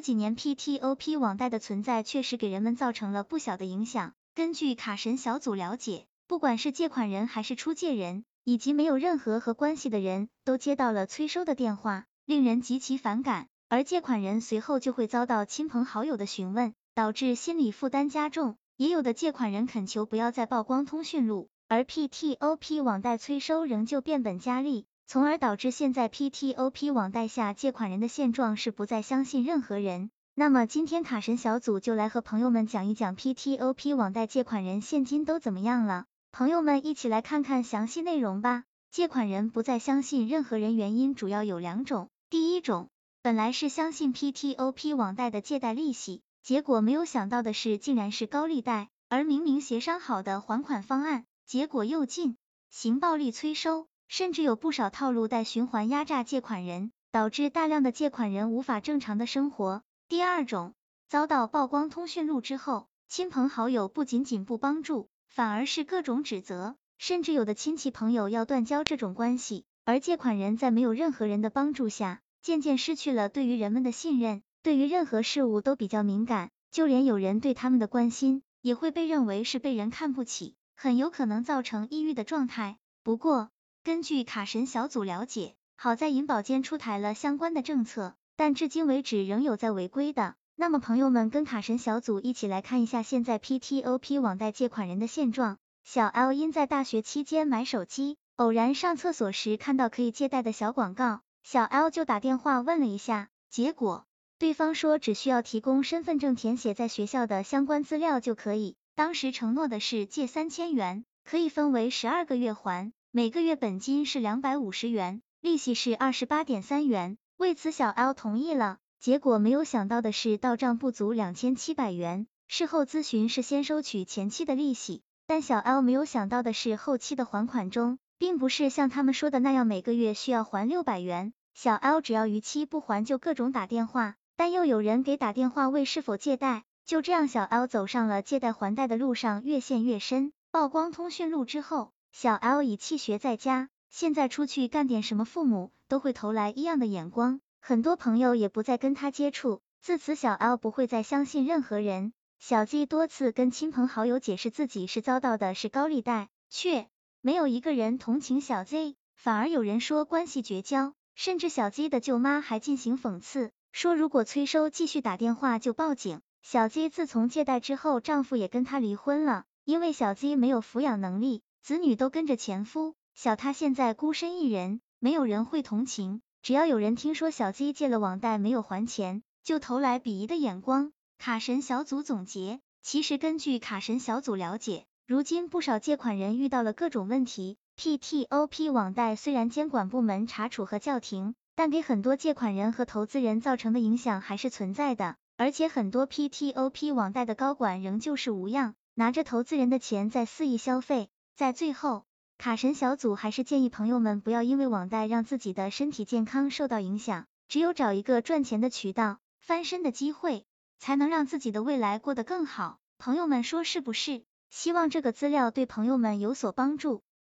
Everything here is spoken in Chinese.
几年 PTOP 网贷的存在确实给人们造成了不小的影响。根据卡神小组了解，不管是借款人还是出借人，以及没有任何和关系的人都接到了催收的电话，令人极其反感。而借款人随后就会遭到亲朋好友的询问，导致心理负担加重。也有的借款人恳求不要再曝光通讯录，而 PTOP 网贷催收仍旧变本加厉。从而导致现在 PTOP 网贷下借款人的现状是不再相信任何人。那么今天卡神小组就来和朋友们讲一讲 PTOP 网贷借款人现今都怎么样了。朋友们一起来看看详细内容吧。借款人不再相信任何人原因主要有两种。第一种，本来是相信 PTOP 网贷的借贷利息，结果没有想到的是竟然是高利贷，而明明协商好的还款方案，结果又进行暴力催收。甚至有不少套路贷循环压榨借款人，导致大量的借款人无法正常的生活。第二种，遭到曝光通讯录之后，亲朋好友不仅仅不帮助，反而是各种指责，甚至有的亲戚朋友要断交这种关系。而借款人在没有任何人的帮助下，渐渐失去了对于人们的信任，对于任何事物都比较敏感，就连有人对他们的关心，也会被认为是被人看不起，很有可能造成抑郁的状态。不过，根据卡神小组了解，好在银保监出台了相关的政策，但至今为止仍有在违规的。那么朋友们跟卡神小组一起来看一下现在 PTOP 网贷借款人的现状。小 L 因在大学期间买手机，偶然上厕所时看到可以借贷的小广告，小 L 就打电话问了一下，结果对方说只需要提供身份证填写在学校的相关资料就可以。当时承诺的是借三千元，可以分为十二个月还。每个月本金是两百五十元，利息是二十八点三元。为此，小 L 同意了。结果没有想到的是，到账不足两千七百元。事后咨询是先收取前期的利息，但小 L 没有想到的是，后期的还款中，并不是像他们说的那样每个月需要还六百元。小 L 只要逾期不还，就各种打电话，但又有人给打电话问是否借贷。就这样，小 L 走上了借贷还贷的路上，越陷越深。曝光通讯录之后。小 L 已弃学在家，现在出去干点什么，父母都会投来异样的眼光，很多朋友也不再跟他接触。自此，小 L 不会再相信任何人。小 Z 多次跟亲朋好友解释自己是遭到的是高利贷，却没有一个人同情小 Z，反而有人说关系绝交，甚至小 Z 的舅妈还进行讽刺，说如果催收继续打电话就报警。小 Z 自从借贷之后，丈夫也跟她离婚了，因为小 Z 没有抚养能力。子女都跟着前夫，小他现在孤身一人，没有人会同情。只要有人听说小鸡借了网贷没有还钱，就投来鄙夷的眼光。卡神小组总结，其实根据卡神小组了解，如今不少借款人遇到了各种问题。PTOP 网贷虽然监管部门查处和叫停，但给很多借款人和投资人造成的影响还是存在的。而且很多 PTOP 网贷的高管仍旧是无恙，拿着投资人的钱在肆意消费。在最后，卡神小组还是建议朋友们不要因为网贷让自己的身体健康受到影响，只有找一个赚钱的渠道，翻身的机会，才能让自己的未来过得更好。朋友们说是不是？希望这个资料对朋友们有所帮助。